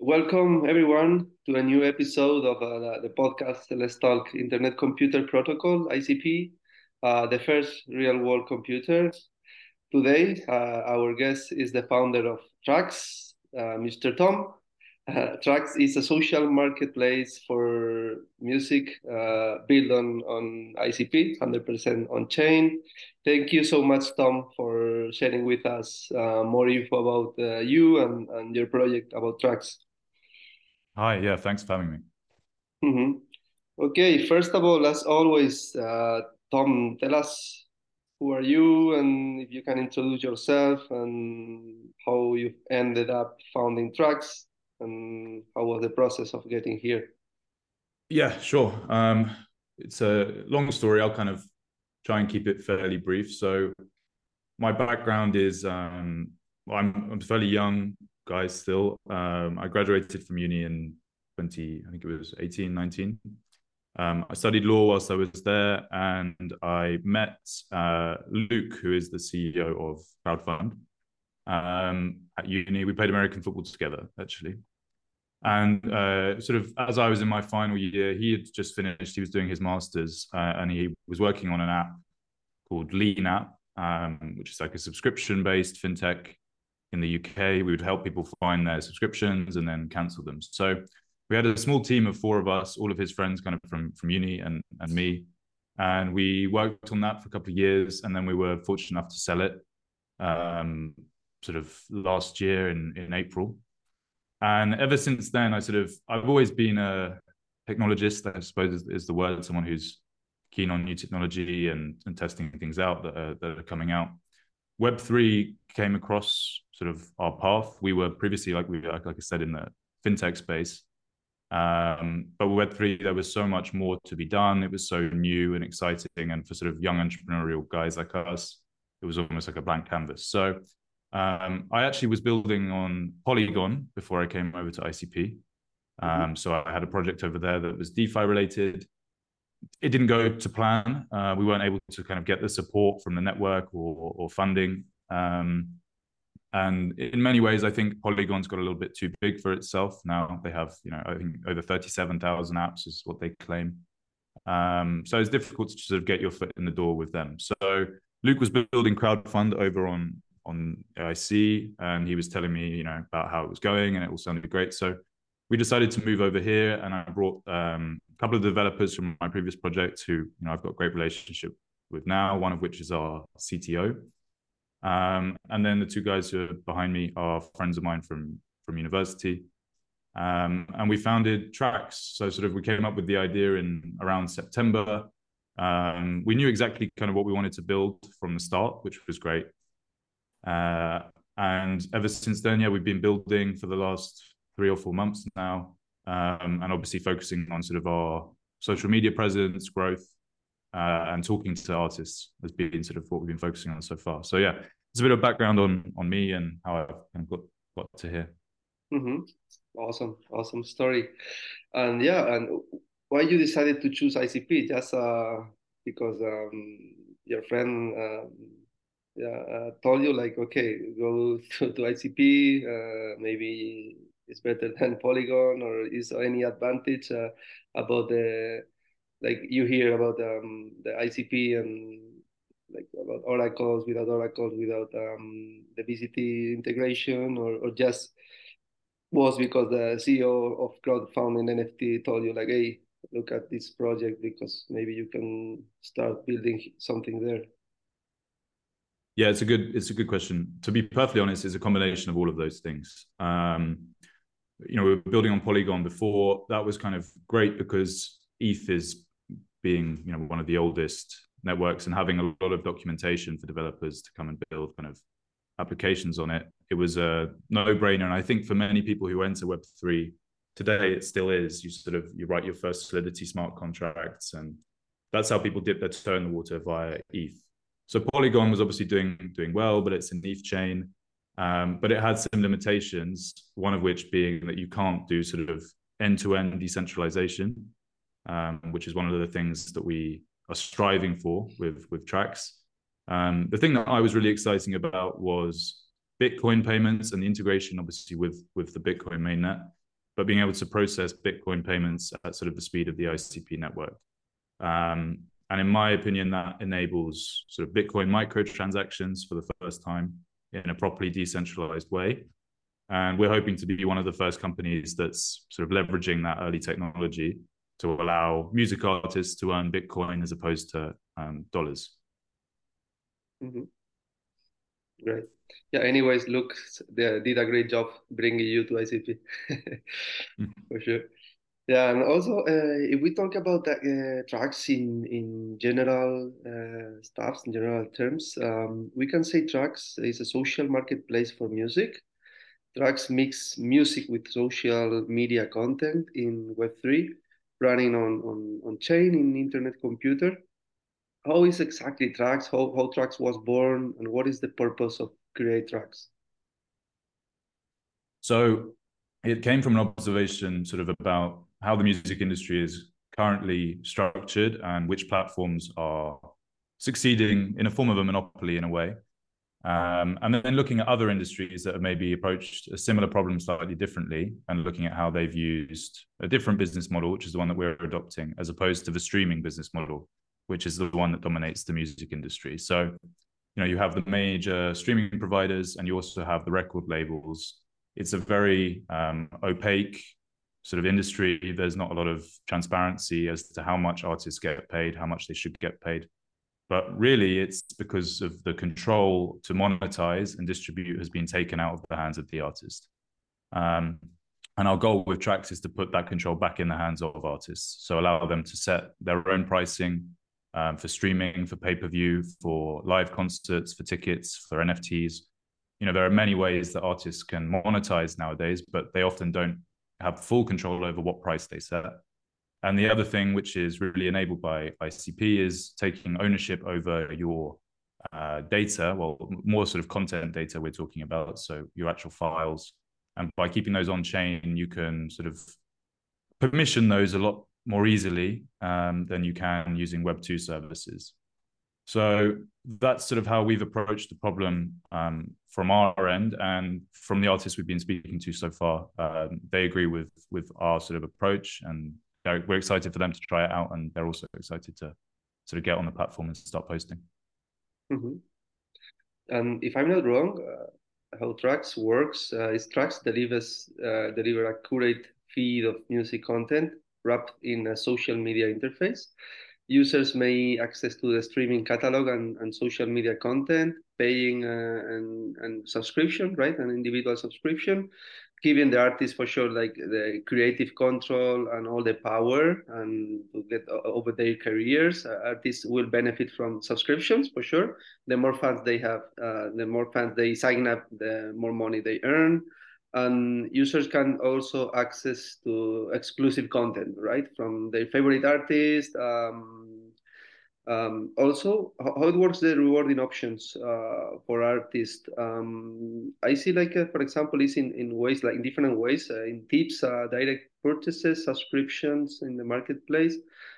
welcome everyone to a new episode of uh, the podcast Let's Talk Internet Computer Protocol (ICP), uh, the first real-world computer. Today, uh, our guest is the founder of Trax, uh, Mr. Tom. Uh, Trax is a social marketplace for music uh, built on on ICP, 100% on chain. Thank you so much, Tom, for sharing with us more info about you and, and your project about Trax. Hi, yeah, thanks for having me. Mm-hmm. Okay, first of all, as always, uh, Tom, tell us who are you and if you can introduce yourself and how you ended up founding Trax and how was the process of getting here? Yeah, sure. Um, it's a long story. I'll kind of try and keep it fairly brief. So, my background is um, I'm, I'm fairly young, guys still. Um, I graduated from uni in 20, I think it was 18, 19. Um, I studied law whilst I was there, and I met uh, Luke, who is the CEO of Crowdfund, um, at uni. We played American football together, actually. And uh, sort of as I was in my final year, he had just finished. He was doing his masters, uh, and he was working on an app called Lean App, um, which is like a subscription-based fintech in the UK. We would help people find their subscriptions and then cancel them. So we had a small team of four of us, all of his friends, kind of from from uni and and me, and we worked on that for a couple of years, and then we were fortunate enough to sell it, um, sort of last year in in April, and ever since then, I sort of I've always been a technologist, I suppose is, is the word, someone who's keen on new technology and and testing things out that are, that are coming out. Web three came across sort of our path. We were previously, like we like, like I said, in the fintech space. Um, but with Web3, there was so much more to be done. It was so new and exciting. And for sort of young entrepreneurial guys like us, it was almost like a blank canvas. So um, I actually was building on Polygon before I came over to ICP. Mm-hmm. Um, so I had a project over there that was DeFi related. It didn't go to plan. Uh, we weren't able to kind of get the support from the network or, or funding. Um, and in many ways, I think Polygon's got a little bit too big for itself. Now they have, you know, I think over 37,000 apps is what they claim. Um, so it's difficult to sort of get your foot in the door with them. So Luke was building crowdfund over on on IC, and he was telling me, you know, about how it was going, and it all sounded great. So we decided to move over here, and I brought um, couple of developers from my previous project who, you know, I've got great relationship with now. One of which is our CTO, um, and then the two guys who are behind me are friends of mine from from university. Um, and we founded Trax. So sort of we came up with the idea in around September. Um, we knew exactly kind of what we wanted to build from the start, which was great. Uh, and ever since then, yeah, we've been building for the last three or four months now, um, and obviously focusing on sort of our social media presence, growth, uh, and talking to artists has been sort of what we've been focusing on so far. So yeah, it's a bit of background on on me and how I've kind of got got to here. Mm-hmm. Awesome, awesome story, and yeah, and why you decided to choose ICP? Just uh, because um, your friend um, yeah uh, told you like okay, go to, to ICP, uh, maybe it's better than Polygon, or is there any advantage uh, about the like you hear about um, the ICP and like about oracles without oracles without um, the VCT integration or, or just was because the CEO of crowdfunding NFT told you like, hey, look at this project because maybe you can start building something there. Yeah, it's a good it's a good question. To be perfectly honest, it's a combination of all of those things. Um, you know, we were building on Polygon before. That was kind of great because ETH is being you know one of the oldest networks and having a lot of documentation for developers to come and build kind of applications on it. It was a no-brainer. And i think for many people who enter web3 today it still is. You sort of you write your first solidity smart contracts and that's how people dip their toe in the water via eth so polygon was obviously doing doing well but it's an eth chain um, but it had some limitations one of which being that you can't do sort of end-to-end decentralization um, which is one of the things that we are striving for with with Trax. Um, the thing that I was really exciting about was Bitcoin payments and the integration, obviously, with with the Bitcoin mainnet. but being able to process Bitcoin payments at sort of the speed of the ICP network. Um, and in my opinion, that enables sort of Bitcoin microtransactions for the first time in a properly decentralized way. And we're hoping to be one of the first companies that's sort of leveraging that early technology to allow music artists to earn Bitcoin as opposed to um, dollars. Mm-hmm. Great. Yeah. Anyways, look, they did a great job bringing you to ICP mm-hmm. for sure. Yeah, and also uh, if we talk about the, uh, Trax in in general uh, stuffs, in general terms, um, we can say Trax is a social marketplace for music. Trax mix music with social media content in Web3, running on, on, on chain in internet computer. How is exactly Trax? How, how Trax was born, and what is the purpose of create Trax? So it came from an observation sort of about how the music industry is currently structured and which platforms are succeeding in a form of a monopoly in a way. Um, and then looking at other industries that have maybe approached a similar problem slightly differently and looking at how they've used a different business model, which is the one that we're adopting, as opposed to the streaming business model, which is the one that dominates the music industry. So, you know, you have the major streaming providers and you also have the record labels. It's a very um, opaque sort of industry. There's not a lot of transparency as to how much artists get paid, how much they should get paid. But really, it's because of the control to monetize and distribute has been taken out of the hands of the artist. Um, and our goal with Trax is to put that control back in the hands of artists. So allow them to set their own pricing um, for streaming, for pay per view, for live concerts, for tickets, for NFTs. You know, there are many ways that artists can monetize nowadays, but they often don't have full control over what price they set. And the other thing, which is really enabled by ICP, is taking ownership over your uh, data, well, more sort of content data we're talking about, so your actual files. And by keeping those on chain, you can sort of permission those a lot more easily um, than you can using Web2 services. So that's sort of how we've approached the problem um, from our end, and from the artists we've been speaking to so far, um, they agree with with our sort of approach, and we're excited for them to try it out, and they're also excited to sort of get on the platform and start posting. Mm-hmm. And if I'm not wrong, uh, how Trax works uh, is Trax delivers uh, deliver curated feed of music content wrapped in a social media interface. Users may access to the streaming catalog and, and social media content, paying uh, an, an subscription, right, an individual subscription, giving the artist for sure like the creative control and all the power and to get over their careers. Uh, artists will benefit from subscriptions for sure. The more fans they have uh, the more fans they sign up the more money they earn and users can also access to exclusive content right from their favorite artist um, um, also, how it works the rewarding options uh, for artists. Um, I see like, uh, for example, is in, in ways like in different ways, uh, in tips, uh, direct purchases, subscriptions in the marketplace,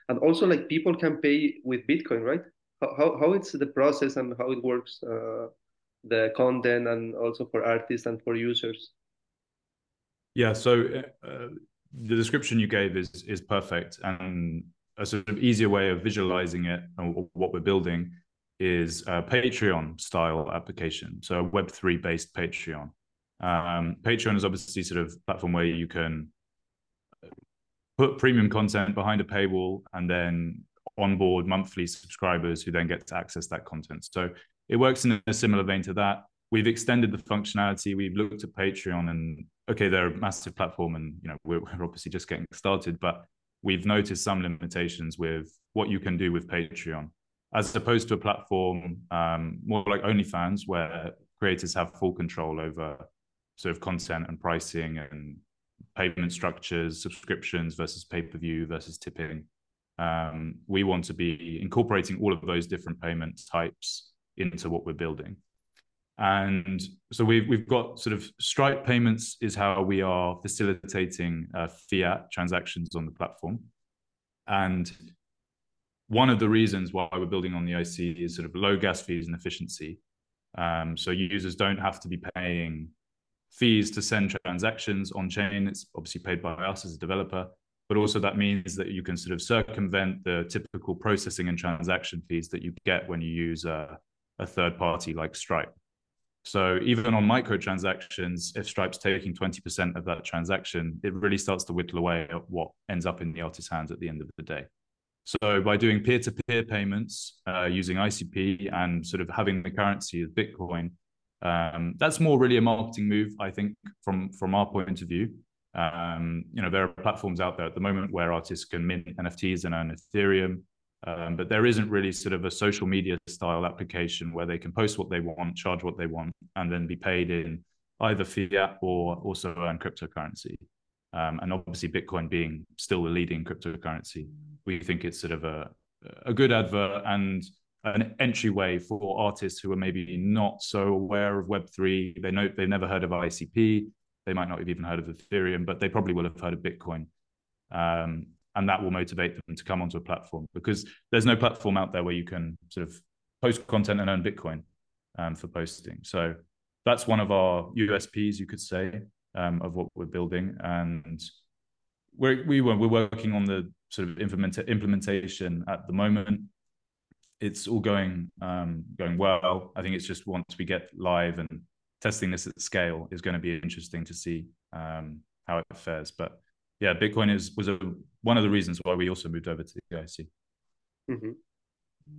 and also like people can pay with Bitcoin, right? How, how, how it's the process and how it works, uh, the content and also for artists and for users. Yeah, so uh, the description you gave is is perfect, and a sort of easier way of visualizing it and what we're building is a Patreon style application. So a Web3 based Patreon. Um, Patreon is obviously sort of platform where you can put premium content behind a paywall and then onboard monthly subscribers who then get to access that content. So it works in a similar vein to that. We've extended the functionality. We've looked at Patreon and okay, they're a massive platform and you know we're, we're obviously just getting started, but we've noticed some limitations with what you can do with Patreon, as opposed to a platform um, more like OnlyFans, where creators have full control over sort of content and pricing and payment structures, subscriptions versus pay per view versus tipping. Um, we want to be incorporating all of those different payment types into what we're building. And so we've we've got sort of Stripe payments is how we are facilitating uh, fiat transactions on the platform. And one of the reasons why we're building on the IC is sort of low gas fees and efficiency. Um, so users don't have to be paying fees to send transactions on chain. It's obviously paid by us as a developer, but also that means that you can sort of circumvent the typical processing and transaction fees that you get when you use a, a third party like Stripe. So even on microtransactions, if Stripe's taking 20% of that transaction, it really starts to whittle away at what ends up in the artist's hands at the end of the day. So by doing peer-to-peer payments uh, using ICP and sort of having the currency of Bitcoin, um, that's more really a marketing move, I think, from from our point of view. Um, you know, there are platforms out there at the moment where artists can mint NFTs and earn Ethereum, um, but there isn't really sort of a social media style application where they can post what they want, charge what they want, and then be paid in either fiat or also earn cryptocurrency. Um, and obviously, Bitcoin being still the leading cryptocurrency, we think it's sort of a a good advert and an entryway for artists who are maybe not so aware of Web3. They know they've never heard of ICP. They might not have even heard of Ethereum, but they probably will have heard of Bitcoin. Um, and that will motivate them to come onto a platform because there's no platform out there where you can sort of post content and earn Bitcoin um, for posting. So that's one of our USPs, you could say, um, of what we're building. And we're, we were, we're working on the sort of implement, implementation at the moment it's all going um, going well. I think it's just once we get live and testing this at scale is going to be interesting to see um, how it fares. But yeah, Bitcoin is was a, one of the reasons why we also moved over to the IC. Mm-hmm.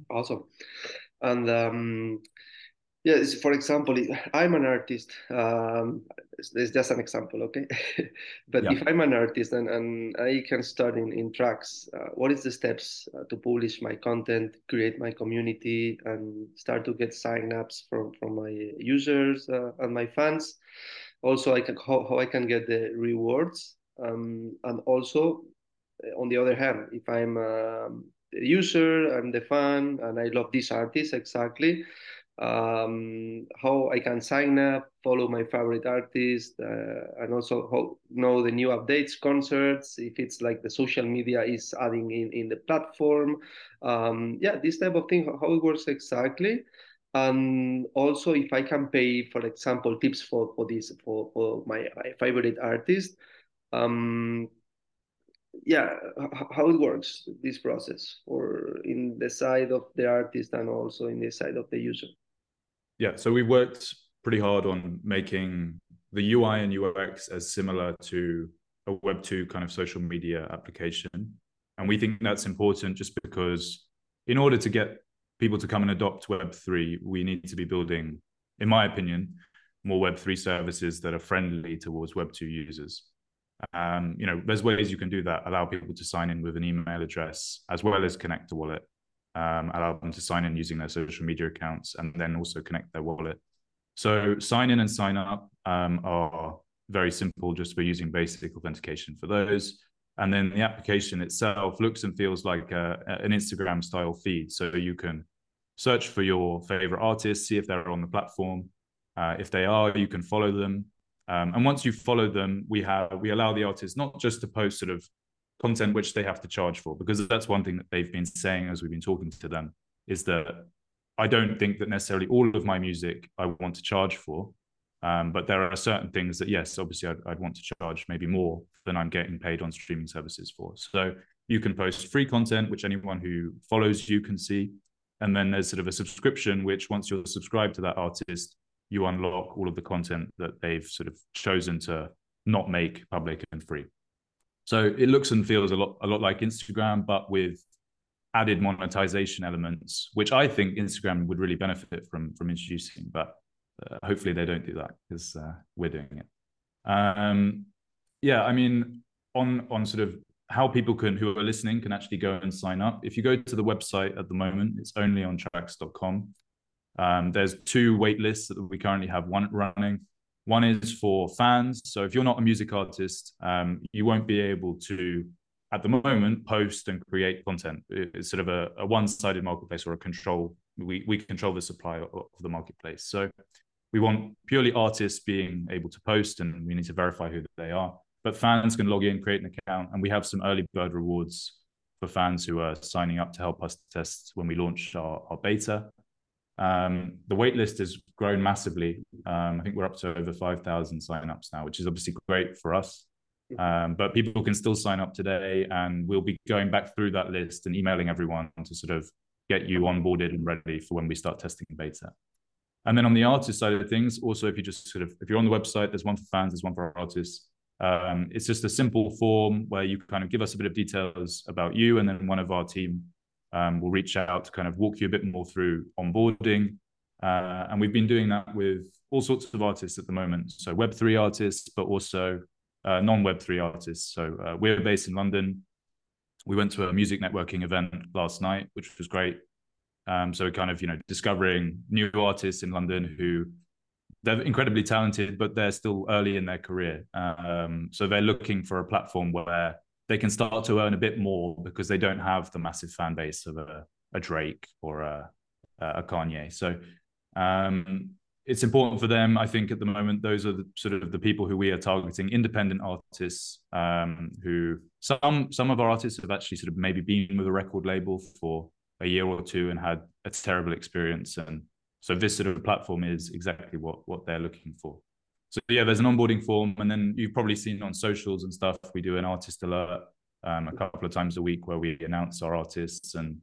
Awesome, and um, yeah, for example, I'm an artist. Um, it's just an example, okay? but yeah. if I'm an artist and, and I can start in, in Trax, uh, what is the steps uh, to publish my content, create my community, and start to get signups from, from my users uh, and my fans? Also, I can how, how I can get the rewards, um, and also, uh, on the other hand, if I'm um, the user, I'm the fan, and I love this artist exactly um, how I can sign up, follow my favorite artist, uh, and also how, know the new updates, concerts, if it's like the social media is adding in, in the platform. Um, yeah, this type of thing, how it works exactly. And also if I can pay, for example, tips for, for this, for, for my, my favorite artist. Um, yeah how it works this process or in the side of the artist and also in the side of the user yeah, so we worked pretty hard on making the UI and UX as similar to a Web2 kind of social media application. And we think that's important just because in order to get people to come and adopt Web3, we need to be building, in my opinion, more Web3 services that are friendly towards Web2 users. Um, you know, there's ways you can do that. Allow people to sign in with an email address as well as connect a wallet um, allow them to sign in using their social media accounts and then also connect their wallet. So sign in and sign up um, are very simple just for using basic authentication for those. And then the application itself looks and feels like a, an Instagram style feed. So you can search for your favorite artists, see if they're on the platform. Uh, if they are, you can follow them. Um, and once you follow them, we have we allow the artists not just to post sort of content which they have to charge for because that's one thing that they've been saying as we've been talking to them is that I don't think that necessarily all of my music I want to charge for. Um, but there are certain things that, yes, obviously I'd, I'd, want to charge maybe more than I'm getting paid on streaming services for. So you can post free content, which anyone who follows you can see. And then there's sort of a subscription, which once you're subscribed to that artist, you unlock all of the content that they've sort of chosen to not make public and free. So it looks and feels a lot a lot like Instagram, but with added monetization elements, which I think Instagram would really benefit from from introducing. But uh, hopefully they don't do that because uh, we're doing it. Um, yeah, I mean, on on sort of how people can who are listening can actually go and sign up. If you go to the website at the moment, it's onlyontrax.com. Um, there's two wait lists that we currently have one running. One is for fans. So if you're not a music artist, um, you won't be able to, at the moment, post and create content. It's sort of a, a one-sided marketplace or a control. We we control the supply of, the marketplace. So we want purely artists being able to post, and we need to verify who they are. But fans can log in, create an account, and we have some early bird rewards for fans who are signing up to help us test when we launch our, our beta. Um, the waitlist has grown massively. Um, I think we're up to over 5,000 signups now, which is obviously great for us. Um, but people can still sign up today, and we'll be going back through that list and emailing everyone to sort of get you onboarded and ready for when we start testing beta. And then on the artist side of things, also if you just sort of if you're on the website, there's one for fans, there's one for artists. Um, it's just a simple form where you kind of give us a bit of details about you, and then one of our team um, will reach out to kind of walk you a bit more through onboarding. Uh, and we've been doing that with all sorts of artists at the moment. So Web3 artists, but also uh, non-Web3 artists. So uh, we're based in London. We went to a music networking event last night, which was great. Um, so kind of, you know, discovering new artists in London who they're incredibly talented, but they're still early in their career. Um, so they're looking for a platform where they can start to earn a bit more because they don't have the massive fan base of a, a Drake or a, a Kanye. So um, it's important for them. I think at the moment, those are the sort of the people who we are targeting, independent artists um, who some some of our artists have actually sort of maybe been with a record label for a year or two and had a terrible experience and so this sort of platform is exactly what what they're looking for. So yeah, there's an onboarding form, and then you've probably seen on socials and stuff. We do an artist alert um, a couple of times a week where we announce our artists. And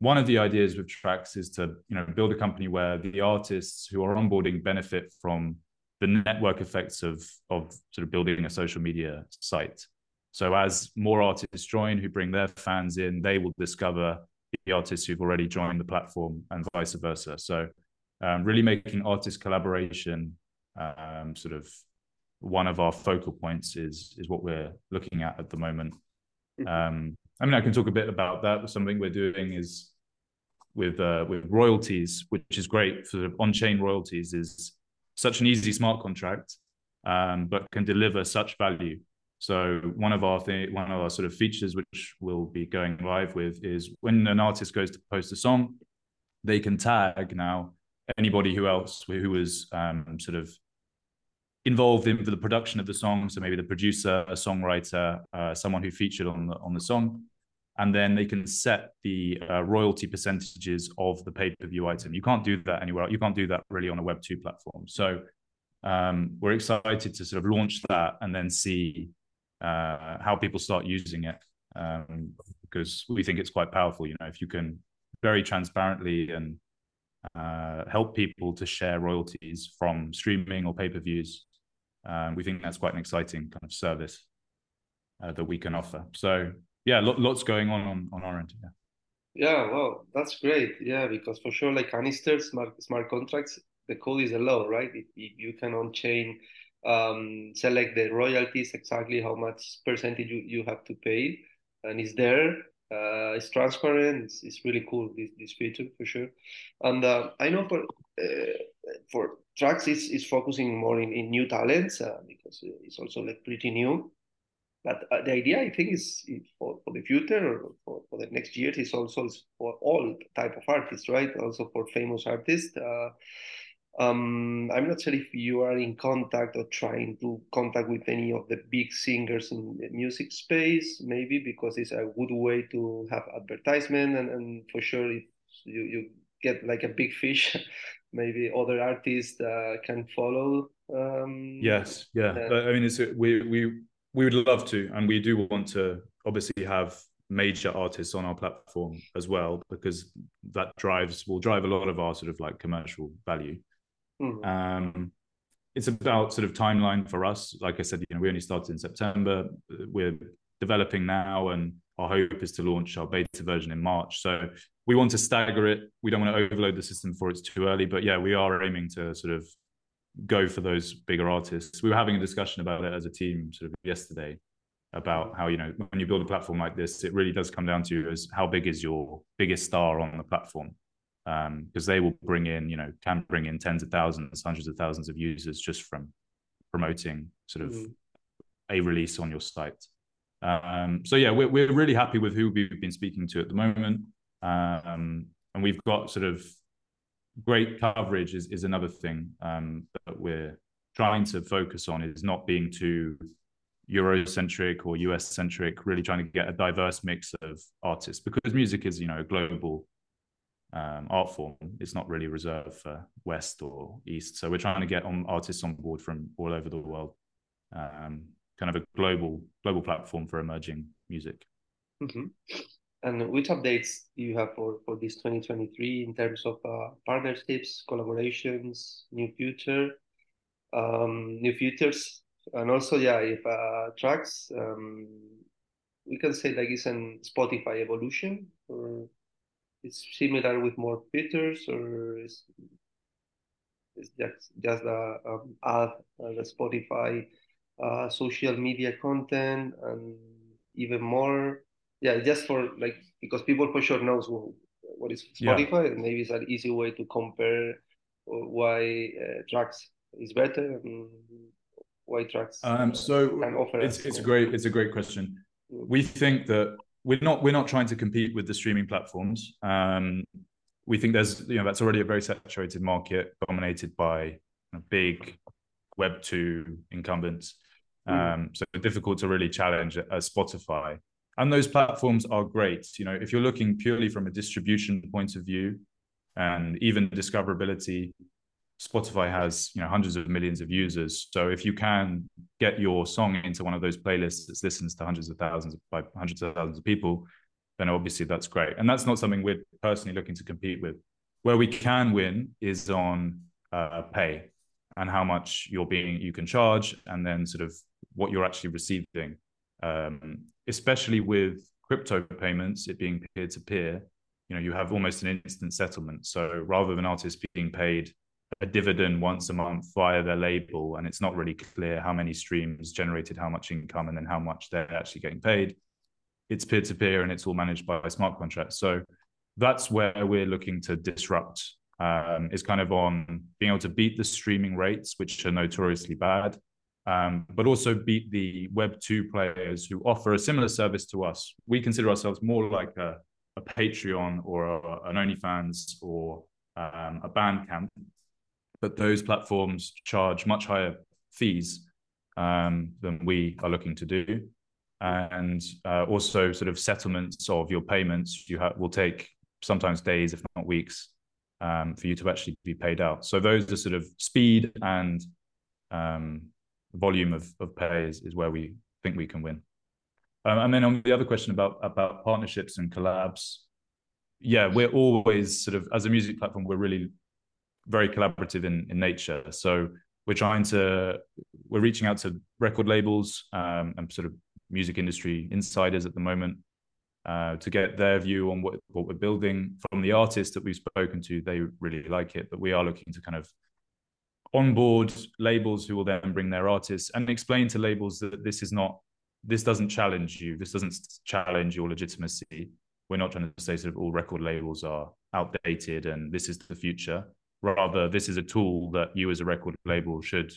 one of the ideas with Trax is to you know build a company where the artists who are onboarding benefit from the network effects of of sort of building a social media site. So as more artists join who bring their fans in, they will discover the artists who've already joined the platform and vice versa. So um, really making artist collaboration um, sort of one of our focal points is is what we're looking at at the moment. Mm-hmm. Um, I mean, I can talk a bit about that. Something we're doing is with uh, with royalties, which is great. Sort of on-chain royalties is such an easy smart contract, um, but can deliver such value. So one of our th- one of our sort of features, which we'll be going live with, is when an artist goes to post a song, they can tag now anybody who else who was um, sort of involved in the production of the song. So maybe the producer, a songwriter, uh, someone who featured on the on the song, and then they can set the uh, royalty percentages of the pay per view item. You can't do that anywhere. You can't do that really on a Web two platform. So um, we're excited to sort of launch that and then see uh, how people start using it um, because we think it's quite powerful. You know, if you can very transparently and uh, help people to share royalties from streaming or pay per views, um, we think that's quite an exciting kind of service uh, that we can offer. So yeah, lo- lots going on, on on our end. Yeah. Yeah, well, that's great. Yeah, because for sure, like Anister smart smart contracts, the code is a law, right? You can on chain um, select the royalties, exactly how much percentage you, you have to pay, and it's there. Uh, it's transparent. It's, it's really cool this, this feature for sure. And uh, I know for uh, for Trax, it's, it's focusing more in, in new talents uh, because it's also like pretty new. But uh, the idea, I think, is, is for, for the future or for, for the next years is also for all type of artists, right? Also for famous artists. Uh, um, I'm not sure if you are in contact or trying to contact with any of the big singers in the music space, maybe because it's a good way to have advertisement and, and for sure if you, you get like a big fish, maybe other artists uh, can follow. Um, yes, yeah. I mean, it's we we we would love to, and we do want to obviously have major artists on our platform as well because that drives will drive a lot of our sort of like commercial value Mm-hmm. Um, it's about sort of timeline for us. Like I said, you know, we only started in September. We're developing now, and our hope is to launch our beta version in March. So we want to stagger it. We don't want to overload the system before it's too early. But yeah, we are aiming to sort of go for those bigger artists. We were having a discussion about it as a team sort of yesterday about how you know when you build a platform like this, it really does come down to is how big is your biggest star on the platform because um, they will bring in, you know, can bring in tens of thousands, hundreds of thousands of users just from promoting sort of mm. a release on your site. Um, so yeah, we're we're really happy with who we've been speaking to at the moment, um, and we've got sort of great coverage is is another thing um, that we're trying to focus on is not being too Eurocentric or US centric, really trying to get a diverse mix of artists because music is you know a global um, art form. It's not really reserved for West or East. So we're trying to get on artists on board from all over the world. Um, kind of a global global platform for emerging music. Mm-hmm. And which updates do you have for, for this 2023 in terms of uh, partnerships, collaborations, new future, um, new features, and also yeah, if uh, Trax, um, we can say like it's an Spotify evolution, or it's similar with more features, or is it's just just the um, add uh, the Spotify uh, social media content and even more yeah just for like because people for sure knows what is spotify yeah. and maybe it's an easy way to compare why uh, Trax is better and why Trax um so it's, it's a great it's a great question mm. we think that we're not we're not trying to compete with the streaming platforms um we think there's you know that's already a very saturated market dominated by big web 2 incumbents mm. um, so difficult to really challenge a spotify and those platforms are great. You know if you're looking purely from a distribution point of view and even discoverability spotify has you know hundreds of millions of users. So if you can get your song into one of those playlists that listens to hundreds of thousands by hundreds of thousands of people then obviously that's great. And that's not something we're personally looking to compete with. Where we can win is on uh, pay and how much you're being you can charge and then sort of what you're actually receiving um, especially with crypto payments, it being peer to peer, you know, you have almost an instant settlement. So rather than artists being paid a dividend once a month via their label, and it's not really clear how many streams generated how much income and then how much they're actually getting paid, it's peer to peer and it's all managed by smart contracts. So that's where we're looking to disrupt. Um, is kind of on being able to beat the streaming rates, which are notoriously bad, um, but also beat the Web2 players who offer a similar service to us. We consider ourselves more like a, a Patreon or a, an OnlyFans or um, a Bandcamp, but those platforms charge much higher fees um, than we are looking to do. And uh, also, sort of settlements of your payments you ha- will take sometimes days, if not weeks, um, for you to actually be paid out. So those are sort of speed and um, volume of, of pay is, is where we think we can win. Um, and then on the other question about about partnerships and collabs, yeah, we're always sort of as a music platform, we're really very collaborative in in nature. So we're trying to we're reaching out to record labels um, and sort of music industry insiders at the moment uh, to get their view on what what we're building from the artists that we've spoken to. They really like it, but we are looking to kind of onboard labels who will then bring their artists and explain to labels that this is not this doesn't challenge you this doesn't challenge your legitimacy. We're not trying to say sort of all record labels are outdated and this is the future. Rather this is a tool that you as a record label should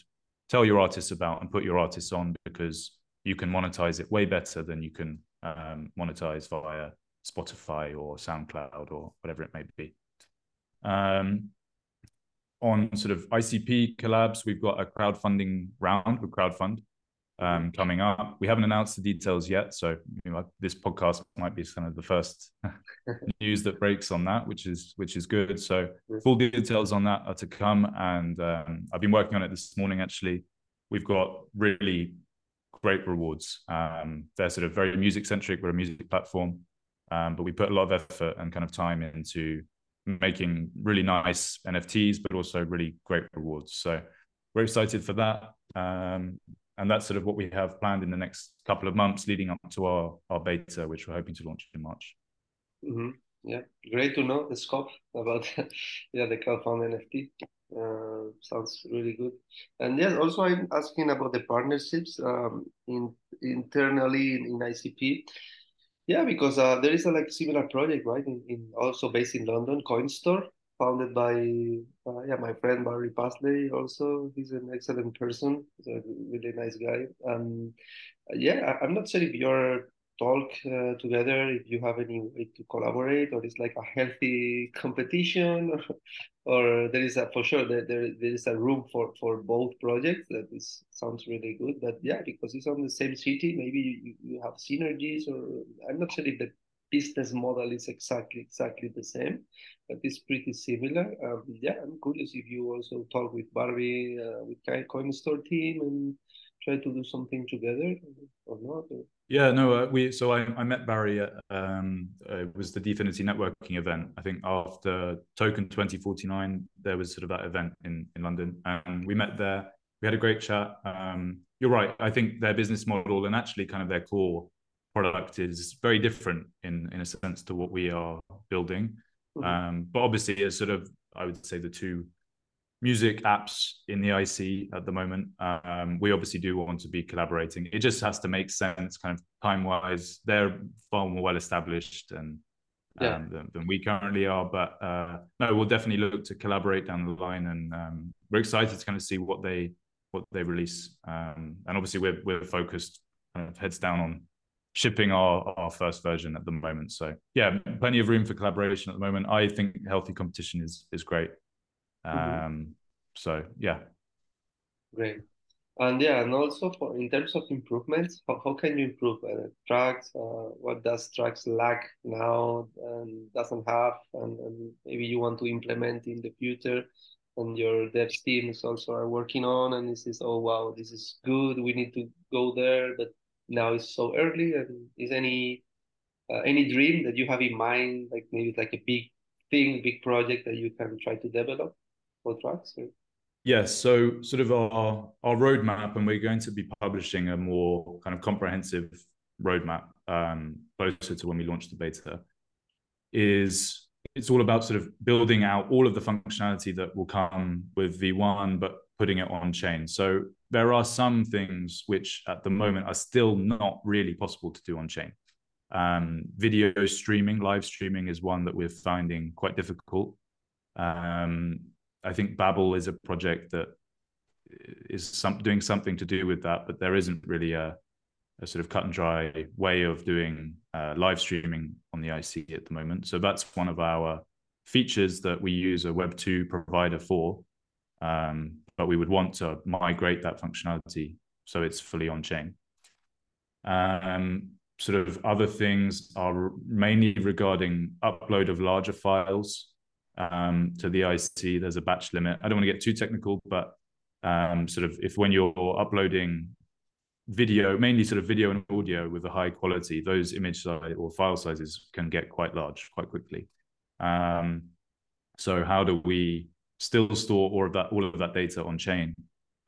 tell your artists about and put your artists on because you can monetize it way better than you can um, monetize via spotify or soundcloud or whatever it may be. Um, on sort of ICP collabs, we've got a crowdfunding round with Crowdfund um, coming up. We haven't announced the details yet, so you know, this podcast might be kind of the first news that breaks on that, which is which is good. So full details on that are to come, and um, I've been working on it this morning. Actually, we've got really great rewards. Um, they're sort of very music centric. We're a music platform, um, but we put a lot of effort and kind of time into making really nice NFTs, but also really great rewards. So we're excited for that. Um, and that's sort of what we have planned in the next couple of months leading up to our, our beta, which we're hoping to launch in March. Mm-hmm. Yeah, great to know the scope about yeah the crowdfund NFT. Uh, sounds really good. And yes, also I'm asking about the partnerships um, in internally in, in ICP. Yeah, because uh, there is a like similar project, right? In, in also based in London, Coin Store, founded by uh, yeah my friend Barry Pasley. Also, he's an excellent person. He's a really nice guy. Um, yeah, I, am not sure if you're talk uh, together if you have any way to collaborate or it's like a healthy competition or, or there is a for sure there, there, there is a room for for both projects that is sounds really good but yeah because it's on the same city maybe you, you have synergies or i'm not sure if the business model is exactly exactly the same, but it's pretty similar. Um, yeah, I'm curious if you also talk with Barbie, uh, with Coin Store team, and try to do something together or not. Or... Yeah, no, uh, we so I, I met Barry at um, uh, it was the Dfinity networking event. I think after Token 2049, there was sort of that event in in London, and we met there. We had a great chat. Um, you're right. I think their business model and actually kind of their core product is very different in in a sense to what we are building. Mm-hmm. Um, but obviously, as sort of I would say the two music apps in the IC at the moment. Um, we obviously do want to be collaborating. It just has to make sense, kind of time wise. They're far more well established and yeah. um, than, than, we currently are. But uh, no, we'll definitely look to collaborate down the line, and um, we're excited to kind of see what they what they release. Um, and obviously, we're we're focused kind of heads down on shipping our our first version at the moment. So yeah, plenty of room for collaboration at the moment. I think healthy competition is is great. Mm-hmm. Um, so yeah. Great. And yeah, and also for in terms of improvements, how, how can you improve uh, Trax? Uh, what does Trax lack now and doesn't have, and, and, maybe you want to implement in the future, and your dev teams also are working on, and this is oh wow, this is good. We need to go there, but now it's so early. And is any uh, any dream that you have in mind, like maybe like a big thing, big project that you can try to develop? Trax? Yes, so sort of our our roadmap, and we're going to be publishing a more kind of comprehensive roadmap um, closer to when we launch the beta. Is it's all about sort of building out all of the functionality that will come with V1, but putting it on chain. So there are some things which at the moment are still not really possible to do on chain. Um, video streaming, live streaming is one that we're finding quite difficult. Um, I think Babel is a project that is some, doing something to do with that, but there isn't really a, a sort of cut and dry way of doing uh, live streaming on the IC at the moment. So that's one of our features that we use a Web two provider for, um, but we would want to migrate that functionality so it's fully on chain. Um, sort of other things are mainly regarding upload of larger files um, to the IC, there's a batch limit. I don't want to get too technical, but um, sort of if when you're uploading video, mainly sort of video and audio with a high quality, those image size or file sizes can get quite large quite quickly. Um, so how do we still store all of that all of that data on chain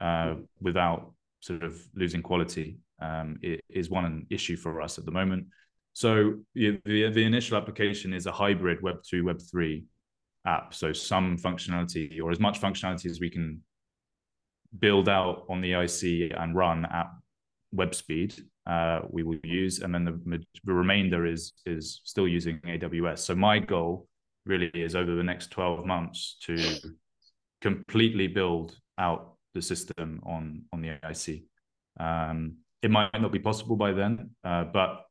uh, without sort of losing quality? Um, is one issue for us at the moment. So the, the, initial application is a hybrid Web two Web three app. So some functionality or as much functionality as we can build out on the IC and run at web speed, uh, we will use, and then the, the remainder is is still using AWS. So my goal really is over the next 12 months to completely build out the system on on the IC. Um, it might not be possible by then, uh, but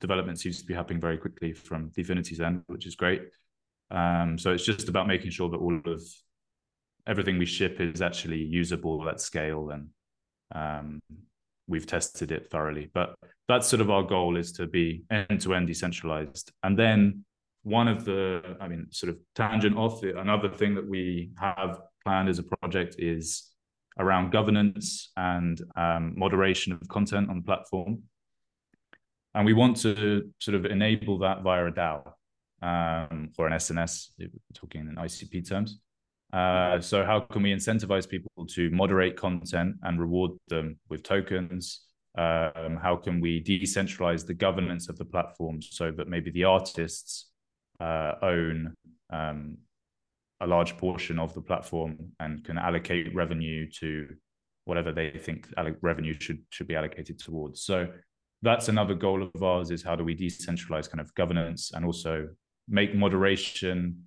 development seems to be happening very quickly from Dfinity's end, which is great. Um, so it's just about making sure that all of everything we ship is actually usable at scale and um, we've tested it thoroughly. But that's sort of our goal is to be end to end decentralized. And then one of the, I mean, sort of tangent off it, another thing that we have planned as a project is around governance and um, moderation of content on the platform. And we want to sort of enable that via a DAO um, or an SNS, talking in ICP terms. Uh, so how can we incentivize people to moderate content and reward them with tokens? Um, how can we decentralize the governance of the platform so that maybe the artists uh, own um, a large portion of the platform and can allocate revenue to whatever they think revenue should should be allocated towards. So that's another goal of ours is how do we decentralize kind of governance and also make moderation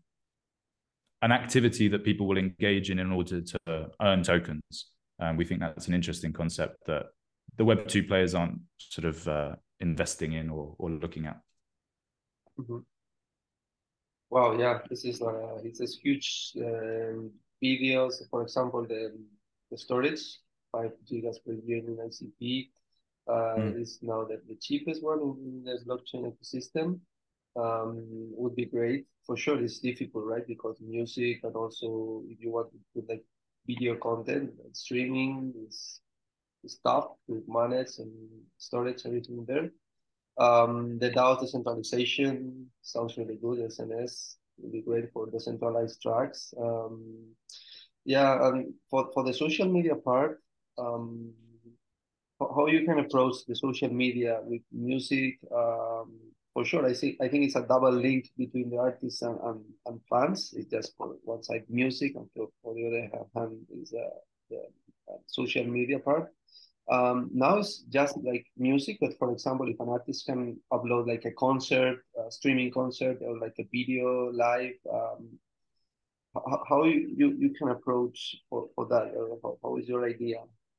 an activity that people will engage in in order to earn tokens. And we think that's an interesting concept that the Web2 players aren't sort of uh, investing in or, or looking at. Mm-hmm. Wow, yeah, this is uh, it's a huge um, videos. For example, the the storage five gigas per year in ICP uh, mm. is now the, the cheapest one in the blockchain ecosystem. Um, would be great. For sure, it's difficult, right? Because music and also if you want to put like video content, streaming is stuff with manage and storage, everything there. Um, the DAO decentralization sounds really good. SNS would be great for decentralized Trax. Um, yeah, and for, for the social media part, um, how you can approach the social media with music, um, for sure. I think I think it's a double link between the artists and, and, and fans. It's just for one side music, and for, for the other hand is uh, the uh, social media part. Um, now it's just like music, but for example, if an artist can upload like a concert, a streaming concert, or like a video live, um, how, how you, you, you can approach for, for that, or how, how is your idea?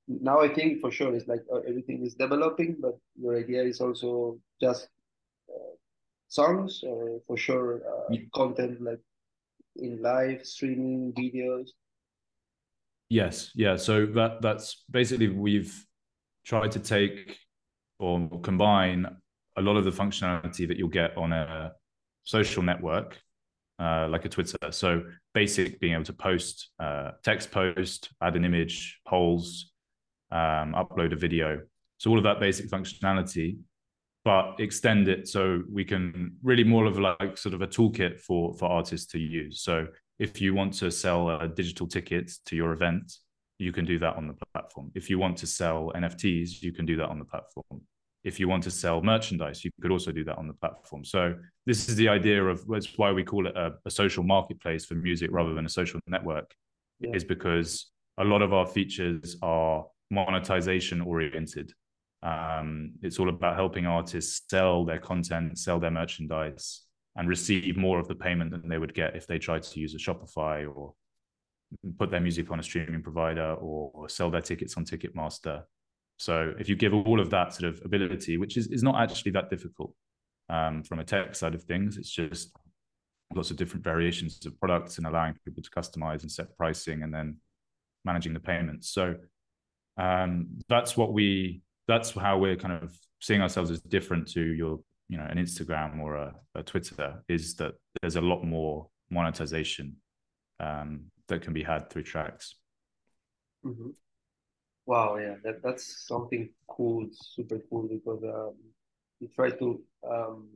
Now I think for sure it's like uh, everything is developing, but your idea is also just songs, or for sure uh, content like in live streaming videos. Yes, yeah. So that that's basically we've tried to take or combine a lot of the functionality that you'll get on a social network uh, like a Twitter. So basic being able to post uh, text post, add an image, polls, um, upload a video. So all of that basic functionality, but extend it so we can really more of like sort of a toolkit for for artists to use. So if you want to sell a digital ticket to your event, you can do that on the platform. If you want to sell NFTs, you can do that on the platform. If you want to sell merchandise, you could also do that on the platform. So this is the idea of that's why we call it a, a social marketplace for music rather than a social network, yeah. is because a lot of our features are monetization oriented. Um, it's all about helping artists sell their content, sell their merchandise, and receive more of the payment than they would get if they tried to use a Shopify or put their music on a streaming provider or, sell their tickets on Ticketmaster. So if you give all of that sort of ability, which is, is not actually that difficult um, from a tech side of things, it's just lots of different variations of products and allowing people to customize and set pricing and then managing the payments. So um, that's what we that's how we're kind of seeing ourselves as different to your you know an Instagram or a, a Twitter is that there's a lot more monetization um, that can be had through Trax. Mm-hmm. Wow, yeah, that, that's something cool, super cool because um, you try to um,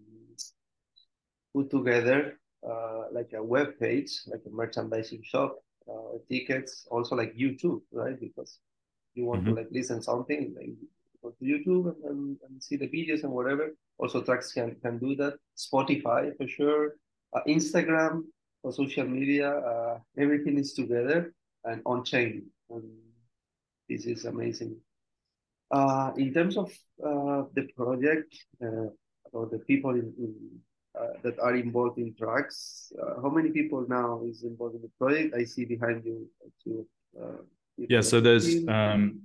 put together uh, like a web page, like a merchandising shop, uh, tickets, also like YouTube, right? Because you want mm-hmm. to like listen something, like go to YouTube and, and, and, see the videos and whatever. Also, Trax can can do that. Spotify for sure. Uh, Instagram, for social media, uh, everything is together and on chain. And this is amazing. Uh, in terms of uh, the project uh, or the people in, in uh, that are involved in Trax, uh, how many people now is involved in the project? I see behind you two. yeah, so there's um,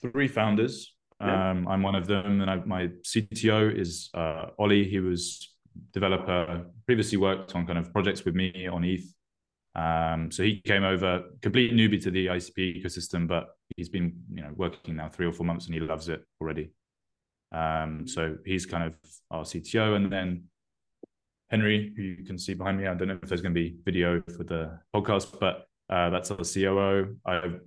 three founders. Um, I'm one of them, and I, my CTO is Ollie. He was developer, previously worked on kind of projects with me on ETH. Um, so he came over, complete newbie to the ICP ecosystem, but he's been you know working now three or four months and he loves it already. Um, so he's kind of our CTO, and then Henry, who you can see behind me. I don't know if there's going to be video for the podcast, but uh, that's our COO. I,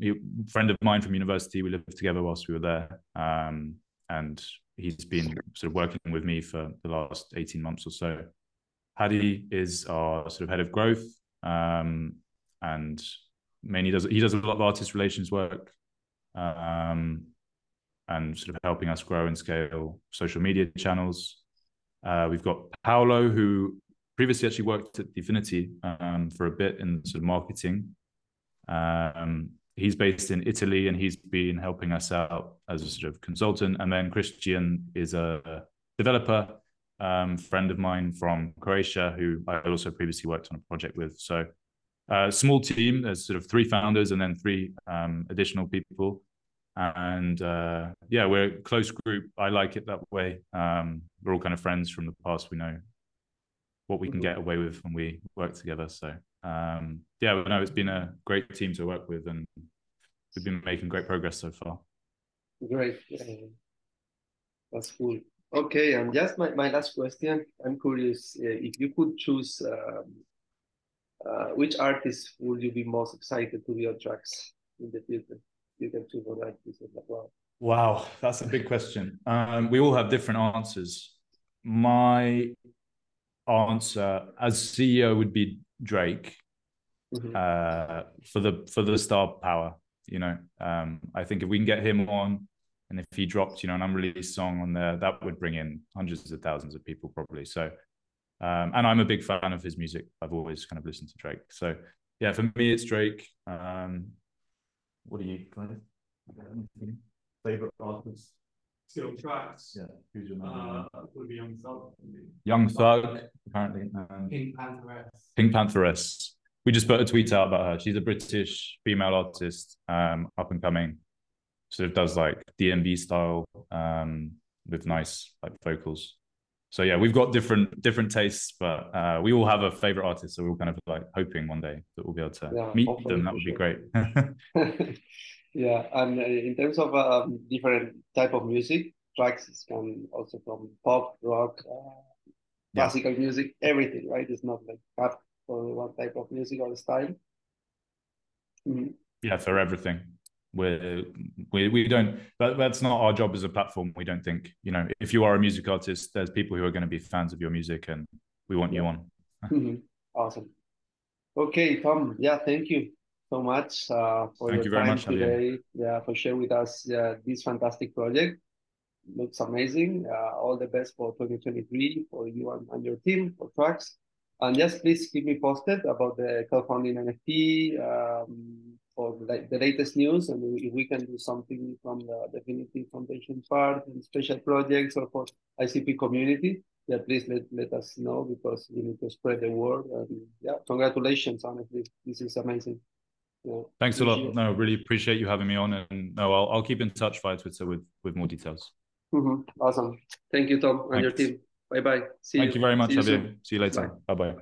friend of mine from university. We lived together whilst we were there, um, and he's been sort of working with me for the last 18 months or so. Hadi is our sort of head of growth, um, and mainly does he does a lot of artist relations work, um, and sort of helping us grow and scale social media channels. Uh, we've got Paolo, who previously actually worked at Dfinity um, for a bit in sort of marketing. Um, he's based in Italy and he's been helping us out as a sort of consultant. And then Christian is a developer, um, friend of mine from Croatia, who I also previously worked on a project with. So uh, small team, there's sort of three founders and then three um, additional people. And uh, yeah, we're a close group. I like it that way. Um, we're all kind of friends from the past. We know what we can get away with when we work together. So um, yeah, but no, it's been a great team to work with, and we've been making great progress so far. Great, that's cool. Okay, and just my, my last question. I'm curious uh, if you could choose um, uh, which artist would you be most excited to be on Trax in the future? You can choose one artist as well. Wow, that's a big question. Um, we all have different answers. My answer as CEO would be Drake mm-hmm. uh, for the for the star power. You know, um, I think if we can get him on, and if he dropped, you know, an unreleased song on there, that would bring in hundreds of thousands of people probably. So, um, and I'm a big fan of his music. I've always kind of listened to Drake. So, yeah, for me, it's Drake. Um, what are you? Kind of favorite artist? Skill tracks. Yeah. Who's your number? Uh, would be Young Thug. Young Thug, apparently. Um, Pink Pantheress. Pink Pantheress. We just put a tweet out about her. She's a British female artist, um, up and coming. Sort of does like DnB style, um, with nice like vocals. So yeah, we've got different different tastes, but uh, we all have a favorite artist. So we're kind of like hoping one day that we'll be able to yeah, meet them. That would be great. Yeah, and uh, in terms of um, different type of music, Trax can also from pop, rock, uh, classical yeah. music, everything, right? It's not like cut for one type of music or style. Mm-hmm. Yeah, for everything. we we we don't. That, that's not our job as a platform. We don't think you know if you are a music artist, there's people who are going to be fans of your music, and we want yeah. you on. mm-hmm. Awesome. Okay, Tom. Yeah, thank you so much uh, for Thank your you time much, today. Yeah, for sharing with us uh, this fantastic project. Looks amazing. Uh, all the best for 2023 for you and, and your team for Trax. And just please keep me posted about the crowdfunding NFT um, for the, the, latest news, and if we can do something from the Dfinity Foundation part and special projects or for ICP community, yeah, please let, let us know because we need to spread the word. And yeah, congratulations, honestly, this is amazing. Thanks a lot. No, really appreciate you having me on, and no, I'll I'll keep in touch via Twitter with with more details. Mm-hmm. Awesome. Thank you, Tom, and Thanks. your team. Bye bye. See you. Thank you, you very much, See Javier. See you later. Bye bye.